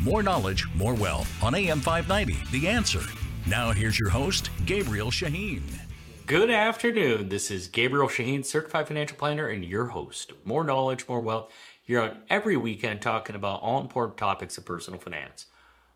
More knowledge, more wealth on AM 590. The answer. Now, here's your host, Gabriel Shaheen. Good afternoon. This is Gabriel Shaheen, certified financial planner, and your host. More knowledge, more wealth. You're on every weekend talking about all important topics of personal finance.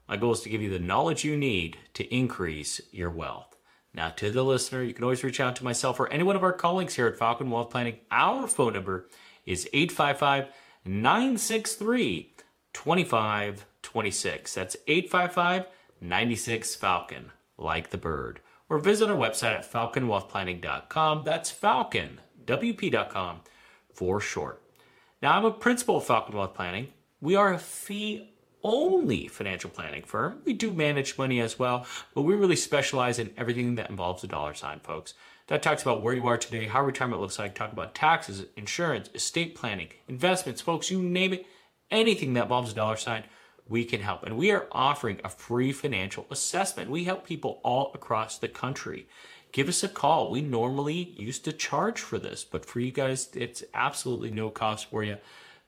My goal is to give you the knowledge you need to increase your wealth. Now, to the listener, you can always reach out to myself or any one of our colleagues here at Falcon Wealth Planning. Our phone number is 855 963 2526. That's 855 96 Falcon, like the bird. Or visit our website at falconwealthplanning.com. That's falconwp.com for short. Now, I'm a principal of Falcon Wealth Planning. We are a fee only financial planning firm. We do manage money as well, but we really specialize in everything that involves a dollar sign, folks. That talks about where you are today, how retirement looks like, talk about taxes, insurance, estate planning, investments, folks, you name it, anything that involves a dollar sign, we can help. And we are offering a free financial assessment. We help people all across the country. Give us a call. We normally used to charge for this, but for you guys, it's absolutely no cost for you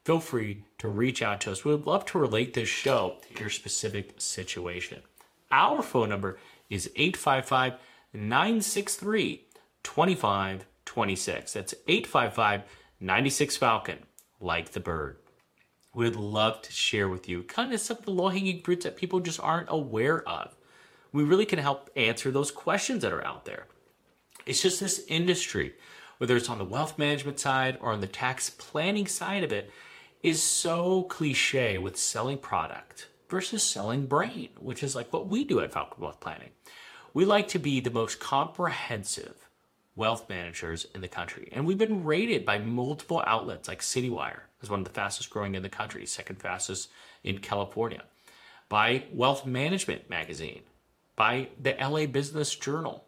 feel free to reach out to us. We would love to relate this show to your specific situation. Our phone number is 855 963 2526. That's 855 96 Falcon, like the bird. We'd love to share with you kind of some of the low hanging fruits that people just aren't aware of. We really can help answer those questions that are out there. It's just this industry, whether it's on the wealth management side or on the tax planning side of it, is so cliche with selling product versus selling brain, which is like what we do at Falcon Wealth Planning. We like to be the most comprehensive wealth managers in the country. And we've been rated by multiple outlets like Citywire as one of the fastest growing in the country, second fastest in California, by Wealth Management Magazine, by the LA Business Journal,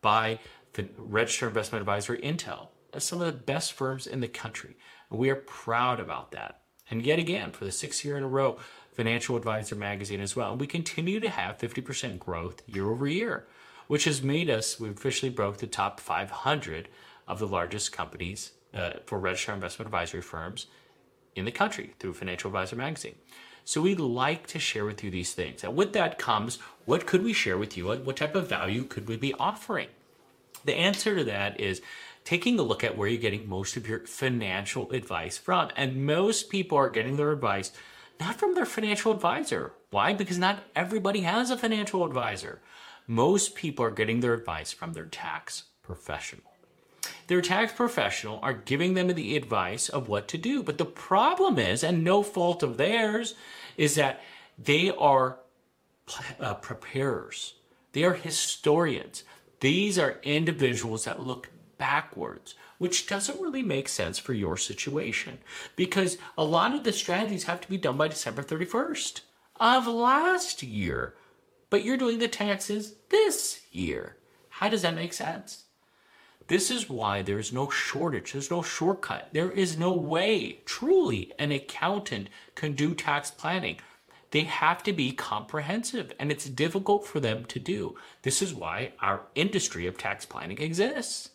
by the Registered Investment Advisory Intel, as some of the best firms in the country. And We are proud about that. And yet again, for the sixth year in a row, Financial Advisor Magazine as well. And we continue to have 50% growth year over year, which has made us, we officially broke the top 500 of the largest companies uh, for registered investment advisory firms in the country through Financial Advisor Magazine. So we'd like to share with you these things. And with that comes, what could we share with you? and What type of value could we be offering? The answer to that is taking a look at where you're getting most of your financial advice from. And most people are getting their advice not from their financial advisor. Why? Because not everybody has a financial advisor. Most people are getting their advice from their tax professional. Their tax professional are giving them the advice of what to do. But the problem is, and no fault of theirs, is that they are uh, preparers. They are historians. These are individuals that look backwards, which doesn't really make sense for your situation because a lot of the strategies have to be done by December 31st of last year. But you're doing the taxes this year. How does that make sense? This is why there's no shortage, there's no shortcut. There is no way truly an accountant can do tax planning. They have to be comprehensive and it's difficult for them to do. This is why our industry of tax planning exists.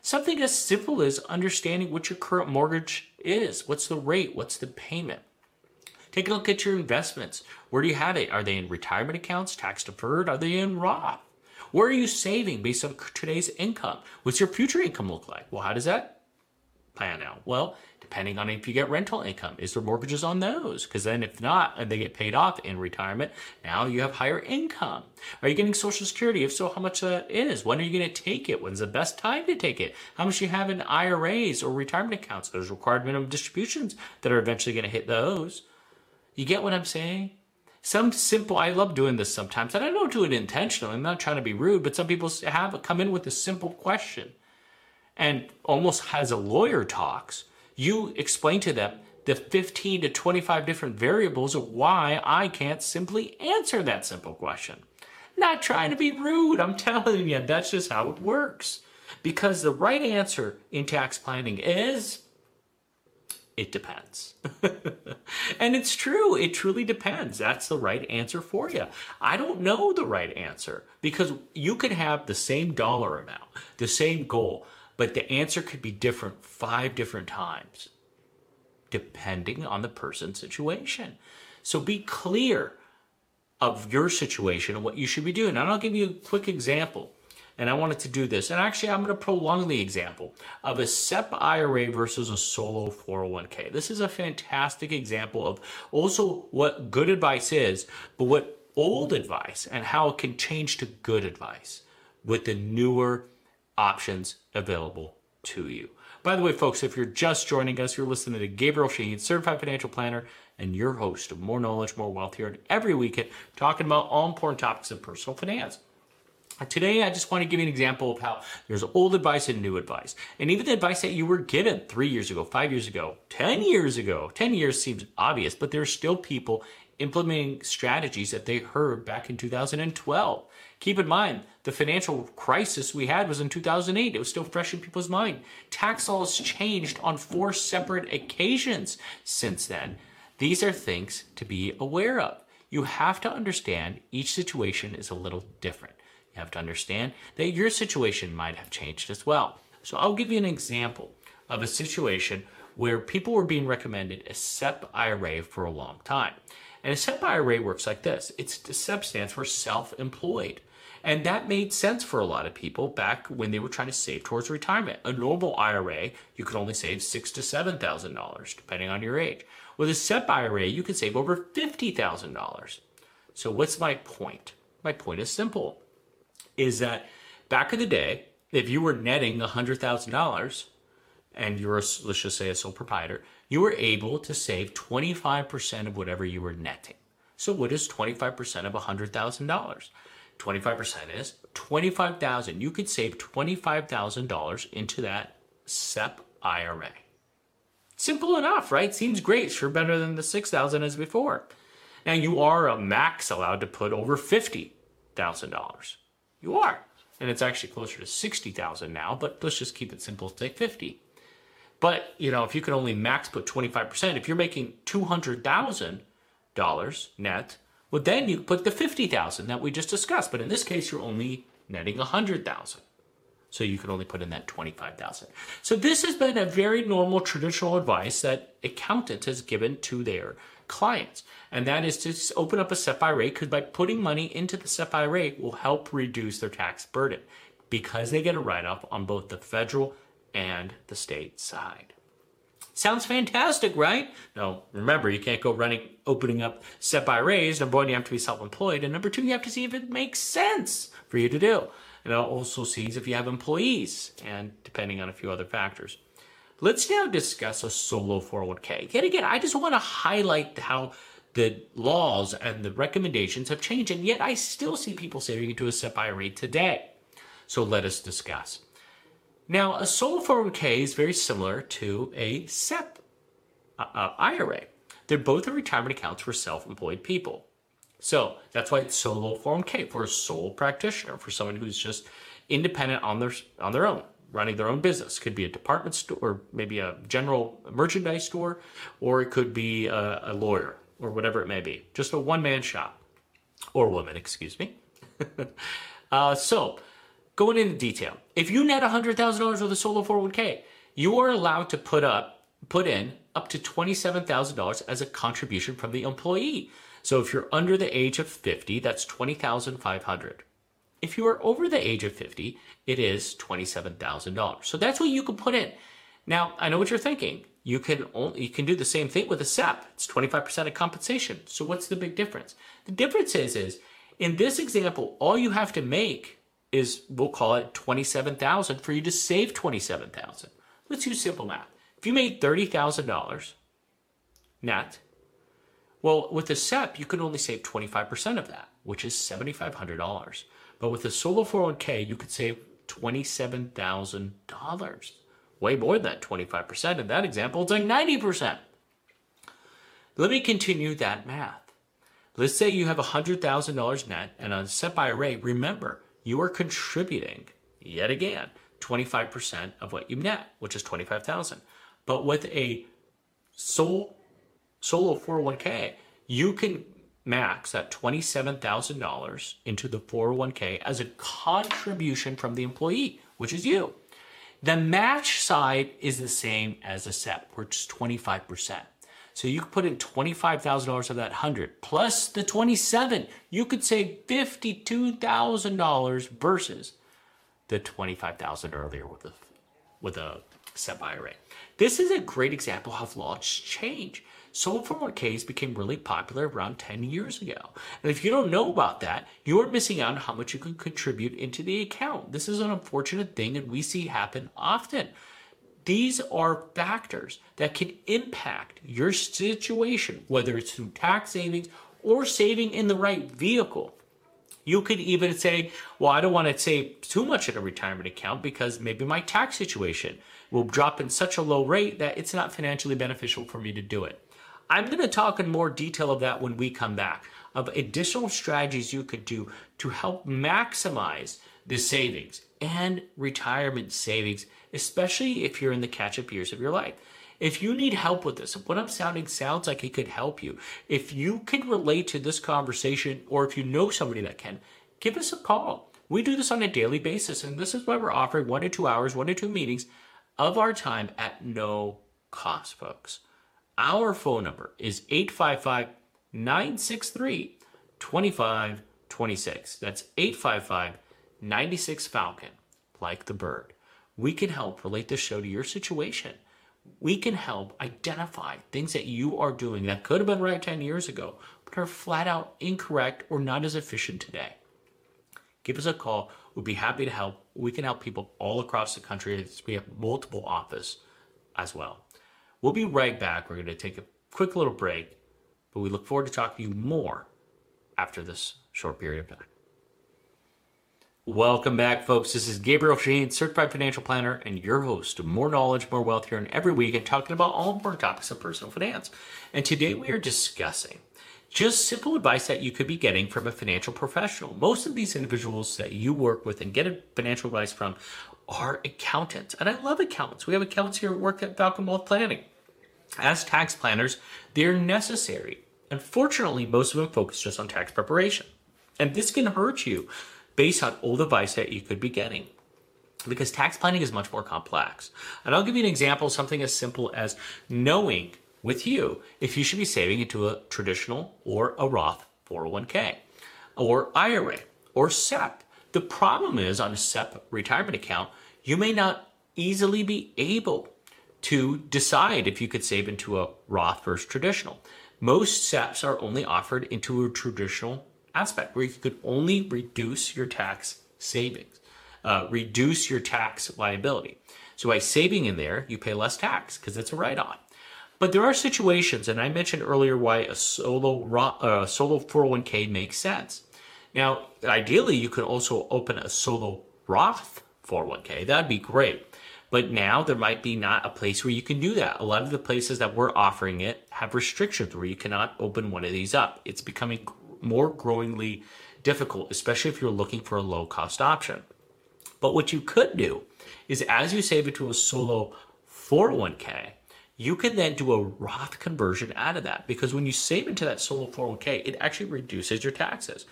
Something as simple as understanding what your current mortgage is. What's the rate? What's the payment? Take a look at your investments. Where do you have it? Are they in retirement accounts, tax deferred? Are they in Roth? Where are you saving based on today's income? What's your future income look like? Well, how does that plan out? Well, depending on if you get rental income. Is there mortgages on those? Because then if not, and they get paid off in retirement, now you have higher income. Are you getting Social Security? If so, how much that is? When are you going to take it? When's the best time to take it? How much you have in IRAs or retirement accounts? There's required minimum distributions that are eventually going to hit those. You get what I'm saying? Some simple, I love doing this sometimes, and I don't do it intentionally. I'm not trying to be rude, but some people have come in with a simple question and almost as a lawyer talks, you explain to them the 15 to 25 different variables of why I can't simply answer that simple question. Not trying to be rude, I'm telling you, that's just how it works. Because the right answer in tax planning is it depends. and it's true, it truly depends. That's the right answer for you. I don't know the right answer because you could have the same dollar amount, the same goal, but the answer could be different five different times depending on the person's situation. So be clear of your situation and what you should be doing. And I'll give you a quick example. And I wanted to do this. And actually, I'm going to prolong the example of a SEP IRA versus a solo 401k. This is a fantastic example of also what good advice is, but what old advice and how it can change to good advice with the newer options available to you. By the way, folks, if you're just joining us, you're listening to Gabriel Shaheen, certified financial planner and your host of More Knowledge, More Wealth here every weekend, talking about all important topics of personal finance. Today, I just want to give you an example of how there's old advice and new advice. And even the advice that you were given three years ago, five years ago, 10 years ago. 10 years seems obvious, but there are still people implementing strategies that they heard back in 2012. Keep in mind, the financial crisis we had was in 2008. It was still fresh in people's mind. Tax laws changed on four separate occasions since then. These are things to be aware of. You have to understand each situation is a little different. You have to understand that your situation might have changed as well. So I'll give you an example of a situation where people were being recommended a SEP IRA for a long time. And a SEP IRA works like this. It's SEP stands for self-employed. And that made sense for a lot of people back when they were trying to save towards retirement. A normal IRA, you could only save six to seven thousand dollars, depending on your age. With a SEP IRA, you can save over fifty thousand dollars. So what's my point? My point is simple: is that back in the day, if you were netting hundred thousand dollars, and you're a, let's just say a sole proprietor, you were able to save 25% of whatever you were netting. So what is 25% of $100,000? 25% is 25,000. You could save $25,000 into that SEP IRA. Simple enough, right? Seems great. Sure better than the 6,000 as before. Now you are a max allowed to put over $50,000. You are. And it's actually closer to 60,000 now, but let's just keep it simple. Take 50. But, you know, if you can only max put 25%, if you're making $200,000 net, well, then you put the 50,000 that we just discussed. But in this case, you're only netting 100,000. So you can only put in that 25,000. So this has been a very normal traditional advice that accountants has given to their clients. And that is to open up a SEP IRA because by putting money into the SEP IRA will help reduce their tax burden because they get a write-off on both the federal and the state side. Sounds fantastic, right? No, remember, you can't go running, opening up SEP IRAs. Number one, you have to be self-employed. And number two, you have to see if it makes sense for you to do. And it also sees if you have employees and depending on a few other factors. Let's now discuss a solo 401k. Yet again, I just want to highlight how the laws and the recommendations have changed, and yet I still see people saving into a SEP IRA today. So let us discuss. Now, a solo 401k is very similar to a SEP uh, uh IRA. They're both retirement accounts for self-employed people. So that's why it's solo 401k for a sole practitioner, for someone who's just independent on their on their own, running their own business. Could be a department store, or maybe a general merchandise store, or it could be a, a lawyer, or whatever it may be. Just a one-man shop, or woman, excuse me. uh, so Going into detail, if you net $100,000 with a solo 401k, you are allowed to put up, put in up to $27,000 as a contribution from the employee. So if you're under the age of 50, that's 20,500. If you are over the age of 50, it is $27,000. So that's what you can put in. Now, I know what you're thinking. You can only, you can do the same thing with a SEP. It's 25% of compensation. So what's the big difference? The difference is, is in this example, all you have to make is we'll call it 27,000 for you to save 27,000. Let's use simple math. If you made $30,000 net, well, with a SEP, you can only save 25% of that, which is $7,500. But with a solo 401k, you could save $27,000. Way more than that 25%. In that example, it's like 90%. Let me continue that math. Let's say you have $100,000 net and on a SEP IRA, remember, you are contributing yet again 25% of what you net, which is 25,000. But with a sole solo 401k, you can max that $27,000 into the 401k as a contribution from the employee, which is you. The match side is the same as a SEP, which is 25%. So you could put in $25,000 of that 100 plus the 27. You could save $52,000 versus the 25,000 earlier with a with a SEP IRA. This is a great example of how laws change. Solo 401ks became really popular around 10 years ago. And if you don't know about that, you're missing out on how much you can contribute into the account. This is an unfortunate thing and we see happen often. These are factors that can impact your situation, whether it's through tax savings or saving in the right vehicle. You could even say, well, I don't want to save too much in a retirement account because maybe my tax situation will drop in such a low rate that it's not financially beneficial for me to do it. I'm going to talk in more detail of that when we come back, of additional strategies you could do to help maximize the savings and retirement savings, especially if you're in the catch up years of your life. If you need help with this, what I'm sounding sounds like it could help you. If you can relate to this conversation, or if you know somebody that can, give us a call. We do this on a daily basis, and this is why we're offering one to two hours, one to two meetings of our time at no cost, folks. Our phone number is 855 963 2526. That's 855 96 Falcon, like the bird. We can help relate this show to your situation. We can help identify things that you are doing that could have been right 10 years ago, but are flat out incorrect or not as efficient today. Give us a call. We'd be happy to help. We can help people all across the country. We have multiple offices as well. We'll be right back. We're going to take a quick little break, but we look forward to talking to you more after this short period of time. Welcome back, folks. This is Gabriel Shaheen, certified financial planner, and your host of More Knowledge, More Wealth here, and every week and talking about all important topics of personal finance. And today we are discussing just simple advice that you could be getting from a financial professional. Most of these individuals that you work with and get financial advice from are accountants. And I love accountants. We have accountants here at work at Falcon Wealth Planning. As tax planners, they're necessary. Unfortunately, most of them focus just on tax preparation. And this can hurt you based on old advice that you could be getting. Because tax planning is much more complex. And I'll give you an example, something as simple as knowing with you if you should be saving into a traditional or a Roth 401k or IRA or SEP. The problem is on a SEP retirement account, you may not easily be able to decide if you could save into a Roth versus traditional. Most SEPs are only offered into a traditional aspect where you could only reduce your tax savings, uh, reduce your tax liability. So by saving in there, you pay less tax because it's a write off. But there are situations, and I mentioned earlier why a solo uh, solo 401k makes sense. Now, ideally, you could also open a solo Roth 401k. That'd be great. But now there might be not a place where you can do that. A lot of the places that we're offering it have restrictions where you cannot open one of these up. It's becoming more growingly difficult, especially if you're looking for a low cost option. But what you could do is as you save it to a solo 401k, you can then do a Roth conversion out of that because when you save into that solo 401k, it actually reduces your taxes.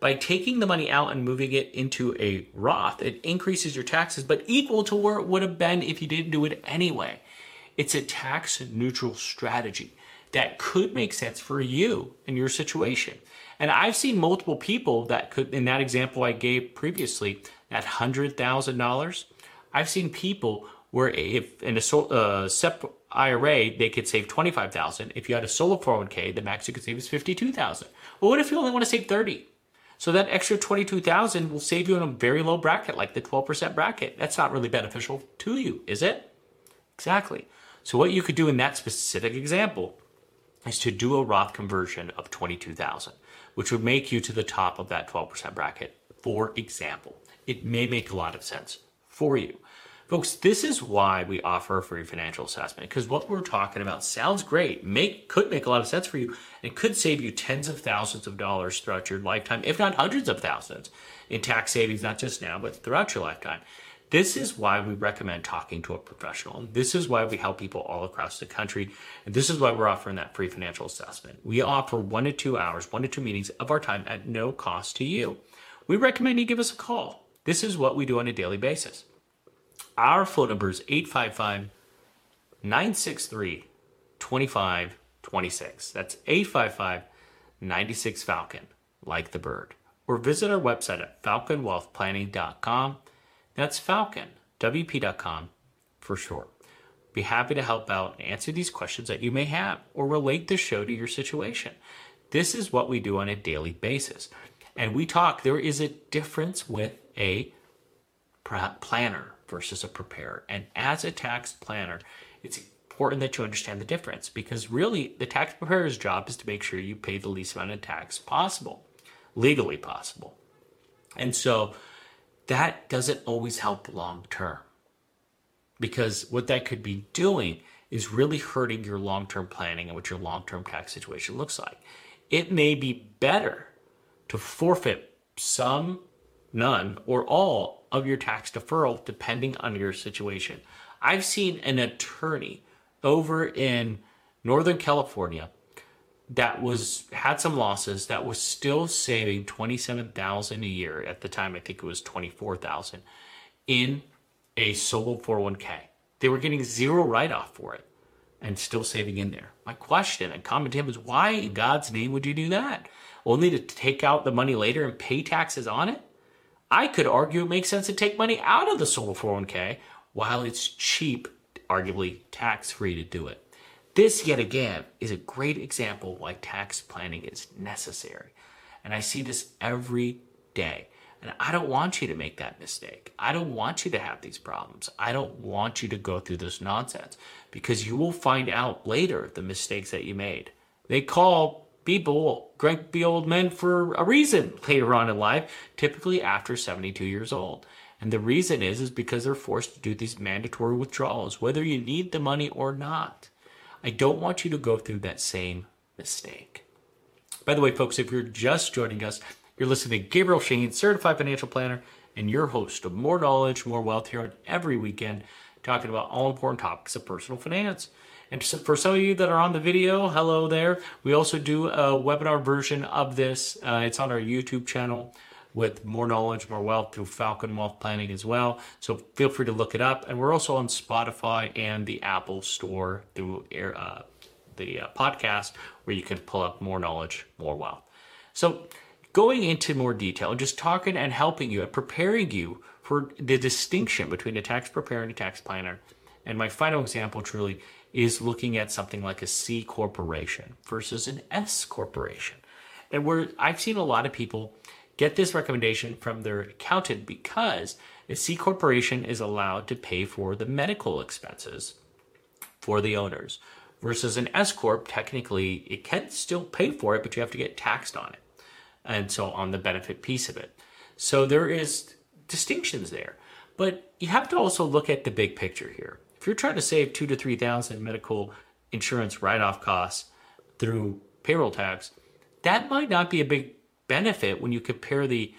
By taking the money out and moving it into a Roth, it increases your taxes, but equal to where it would have been if you didn't do it anyway. It's a tax neutral strategy that could make sense for you in your situation. And I've seen multiple people that could, in that example I gave previously, at $100,000, I've seen people where if in a uh, SEP IRA, they could save 25000 If you had a solo 401k, the max you could save is 52000 Well, what if you only want to save 30 so that extra 22,000 will save you in a very low bracket, like the 12% bracket. That's not really beneficial to you, is it? Exactly. So what you could do in that specific example is to do a Roth conversion of 22,000, which would make you to the top of that 12% bracket, for example. It may make a lot of sense for you. Folks, this is why we offer a free financial assessment because what we're talking about sounds great, make could make a lot of sense for you, and could save you tens of thousands of dollars throughout your lifetime, if not hundreds of thousands in tax savings, not just now, but throughout your lifetime. This is why we recommend talking to a professional. This is why we help people all across the country. And this is why we're offering that free financial assessment. We offer one to two hours, one to two meetings of our time at no cost to you. We recommend you give us a call. This is what we do on a daily basis. Our phone number is 855 963 2526. That's 855 96 Falcon, like the bird. Or visit our website at falconwealthplanning.com that's Falcon, WP.com for short. Be happy to help out and answer these questions that you may have or relate the show to your situation. This is what we do on a daily basis. And we talk, there is a difference with a planner versus a preparer. And as a tax planner, it's important that you understand the difference because really the tax preparer's job is to make sure you pay the least amount of tax possible, legally possible. And so that doesn't always help long term. Because what that could be doing is really hurting your long term planning and what your long term tax situation looks like. It may be better to forfeit some, none, or all of your tax deferral depending on your situation. I've seen an attorney over in Northern California that was had some losses that was still saving 27,000 a year at the time I think it was 24,000 in a solo 401k. They were getting zero write off for it and still saving in there. My question and comment to him is why in God's name would you do that? Only to take out the money later and pay taxes on it? I could argue it makes sense to take money out of the solo 401k while it's cheap, arguably tax free to do it. This, yet again, is a great example why tax planning is necessary. And I see this every day. And I don't want you to make that mistake. I don't want you to have these problems. I don't want you to go through this nonsense because you will find out later the mistakes that you made. They call people grumpy old men for a reason later on in life, typically after 72 years old. And the reason is is because they're forced to do these mandatory withdrawals, whether you need the money or not. I don't want you to go through that same mistake. By the way, folks, if you're just joining us, you're listening to Gabriel Shaheen, certified financial planner, and your host of More Knowledge, More Wealth here on every weekend, talking about all important topics of personal finance. And for some of you that are on the video, hello there. We also do a webinar version of this. Uh, it's on our YouTube channel with more knowledge, more wealth through Falcon Wealth Planning as well. So feel free to look it up. And we're also on Spotify and the Apple Store through uh, the uh, podcast where you can pull up more knowledge, more wealth. So going into more detail, just talking and helping you and preparing you for the distinction between a tax preparer and a tax planner. And my final example truly is looking at something like a C corporation versus an S corporation. And where I've seen a lot of people get this recommendation from their accountant because a C corporation is allowed to pay for the medical expenses for the owners versus an S corp technically it can still pay for it but you have to get taxed on it. And so on the benefit piece of it. So there is distinctions there. But you have to also look at the big picture here if you're trying to save two to three thousand medical insurance write-off costs through payroll tax that might not be a big benefit when you compare the,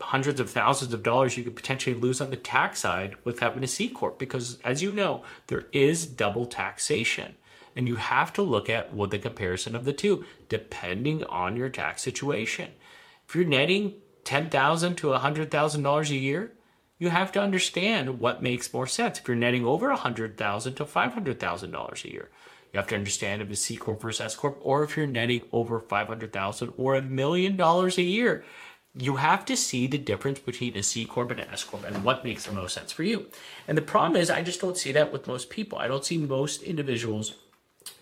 hundreds of thousands of dollars you could potentially lose on the tax side with having a C corp. Because as you know there is double taxation and you have to look at what the comparison of the two depending on your tax situation. If you're netting 10,000 to $100,000 a year you have to understand what makes more sense if you're netting over 100,000 to $500,000 a year you have to understand if it's C corp versus S corp, or if you're netting over five hundred thousand or a million dollars a year. You have to see the difference between a C corp and an S corp and what makes the most sense for you. And the problem is, I just don't see that with most people. I don't see most individuals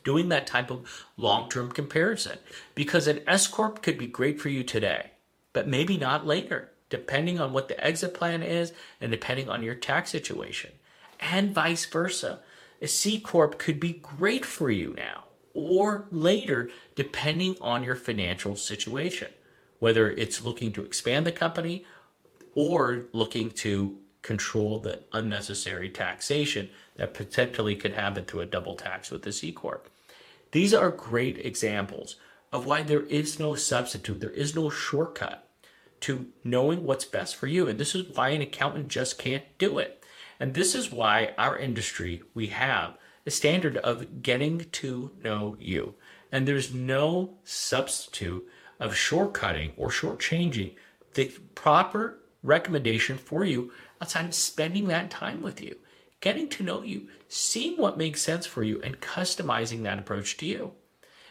doing that type of long-term comparison because an S corp could be great for you today, but maybe not later, depending on what the exit plan is and depending on your tax situation, and vice versa. A C Corp could be great for you now or later, depending on your financial situation, whether it's looking to expand the company or looking to control the unnecessary taxation that potentially could happen through a double tax with the C Corp. These are great examples of why there is no substitute, there is no shortcut to knowing what's best for you. And this is why an accountant just can't do it. And this is why our industry, we have a standard of getting to know you. And there's no substitute of shortcutting or shortchanging the proper recommendation for you outside of spending that time with you, getting to know you, seeing what makes sense for you, and customizing that approach to you.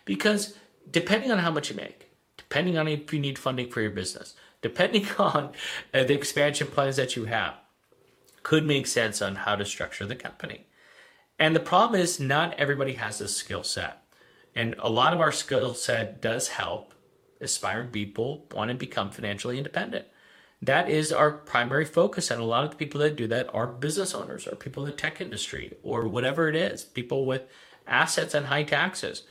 Because depending on how much you make, depending on if you need funding for your business, depending on uh, the expansion plans that you have, could make sense on how to structure the company. And the problem is, not everybody has this skill set. And a lot of our skill set does help aspiring people want to become financially independent. That is our primary focus. And a lot of the people that do that are business owners or people in the tech industry or whatever it is, people with assets and high taxes.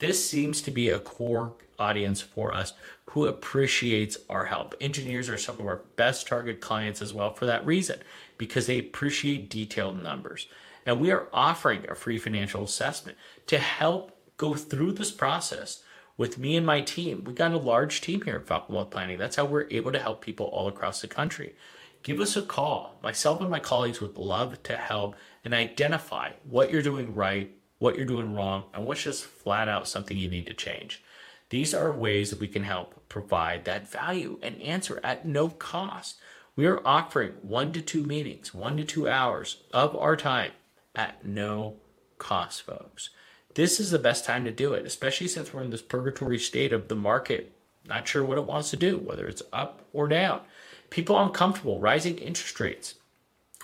This seems to be a core audience for us who appreciates our help. Engineers are some of our best target clients as well for that reason, because they appreciate detailed numbers. And we are offering a free financial assessment to help go through this process with me and my team. We got a large team here at Falcon Wealth Planning. That's how we're able to help people all across the country. Give us a call. Myself and my colleagues would love to help and identify what you're doing right, what you're doing wrong, and what's just flat out something you need to change. These are ways that we can help provide that value and answer at no cost. We are offering one to two meetings, one to two hours of our time at no cost, folks this is the best time to do it, especially since we're in this purgatory state of the market, not sure what it wants to do, whether it's up or down. People uncomfortable, rising interest rates,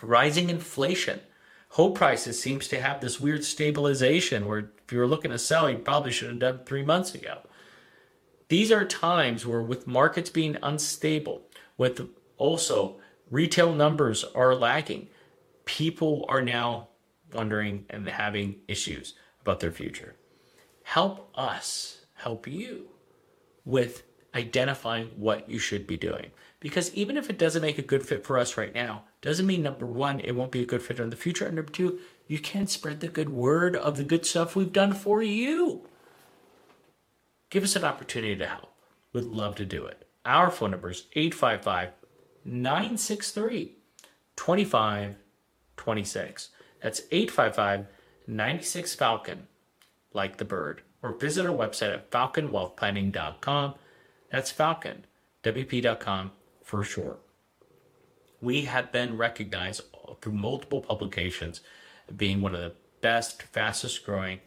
rising inflation. Home prices seems to have this weird stabilization where if you were looking to sell, you probably should have done three months ago. These are times where with markets being unstable, with also retail numbers are lagging, people are now wondering and having issues about their future. Help us help you with identifying what you should be doing. Because even if it doesn't make a good fit for us right now, doesn't mean number one, it won't be a good fit in the future. And number two, you can't spread the good word of the good stuff we've done for you. Give us an opportunity to help. We'd love to do it. Our phone number is 855 963 2526. That's 855 96 Falcon, like the bird, or visit our website at falconwealthplanning.com. That's Falcon, WP.com for short. We have been recognized through multiple publications being one of the best, fastest growing,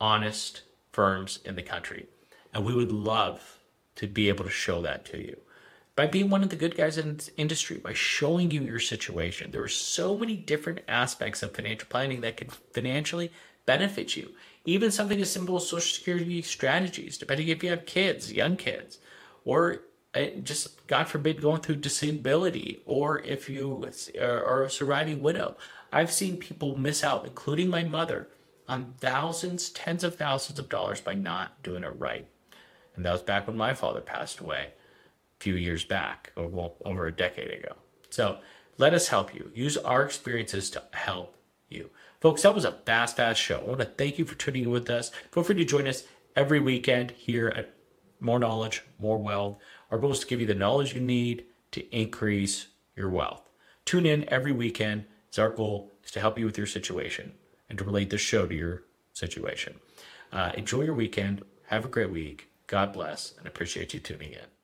honest firms in the country. And we would love to be able to show that to you by being one of the good guys in the industry, by showing you your situation. There are so many different aspects of financial planning that can financially benefit you. Even something as simple as social security strategies, depending if you have kids, young kids, or uh, just God forbid going through disability, or if you are a surviving widow. I've seen people miss out, including my mother, on thousands, tens of thousands of dollars by not doing it right. And that was back when my father passed away a few years back, or well, over a decade ago. So let us help you. Use our experiences to help you. Folks, that was a fast, fast show. I want to thank you for tuning in with us. Feel free to join us every weekend here at More Knowledge, More Wealth. Our goal is to give you the knowledge you need to increase your wealth. Tune in every weekend. It's our goal is to help you with your situation and to relate this show to your situation. Uh, enjoy your weekend. Have a great week. God bless and appreciate you tuning in.